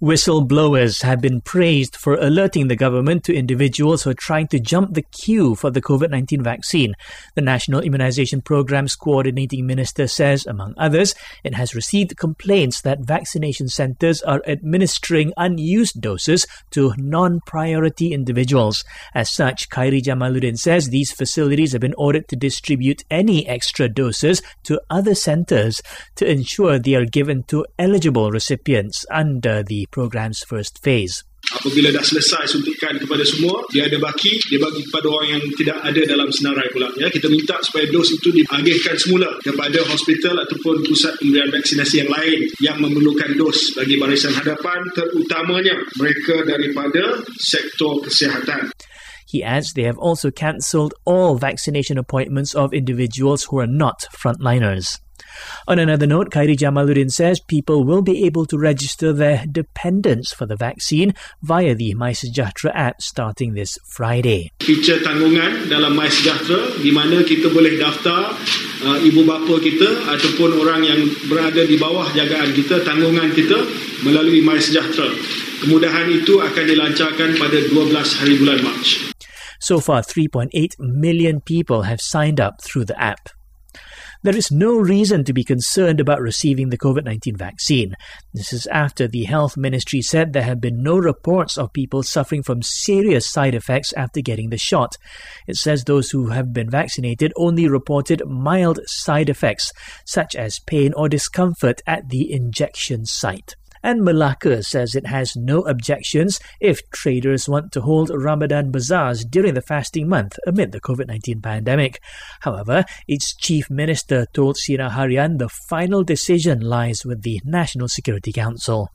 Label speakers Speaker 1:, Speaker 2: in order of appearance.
Speaker 1: Whistleblowers have been praised for alerting the government to individuals who are trying to jump the queue for the COVID 19 vaccine. The National Immunization Programme's coordinating minister says, among others, it has received complaints that vaccination centres are administering unused doses to non priority individuals. As such, Khairy Jamaluddin says these facilities have been ordered to distribute any extra doses to other centres to ensure they are given to eligible recipients under the program's first phase.
Speaker 2: Apabila dah selesai suntikan kepada semua, dia ada baki, dia bagi kepada orang yang tidak ada dalam senarai pula. Ya, kita minta supaya dos itu diagihkan semula kepada hospital ataupun pusat pemberian vaksinasi yang lain yang memerlukan dos bagi barisan hadapan terutamanya mereka daripada sektor kesihatan.
Speaker 1: He adds they have also cancelled all vaccination appointments of individuals who are not frontliners. On another note, Khairy Jamaluddin says people will be able to register their dependents for the vaccine via the MySejahtera app starting this Friday.
Speaker 2: Feature tanggungan dalam MySejahtera di mana kita boleh daftar uh, ibu bapa kita ataupun orang yang berada di bawah jagaan kita, tanggungan kita melalui MySejahtera. Kemudahan itu akan dilancarkan pada 12 hari bulan Mac.
Speaker 1: So far, 3.8 million people have signed up through the app. There is no reason to be concerned about receiving the COVID 19 vaccine. This is after the Health Ministry said there have been no reports of people suffering from serious side effects after getting the shot. It says those who have been vaccinated only reported mild side effects, such as pain or discomfort at the injection site. And Malacca says it has no objections if traders want to hold Ramadan bazaars during the fasting month amid the COVID 19 pandemic. However, its chief minister told Sinar Harian the final decision lies with the National Security Council.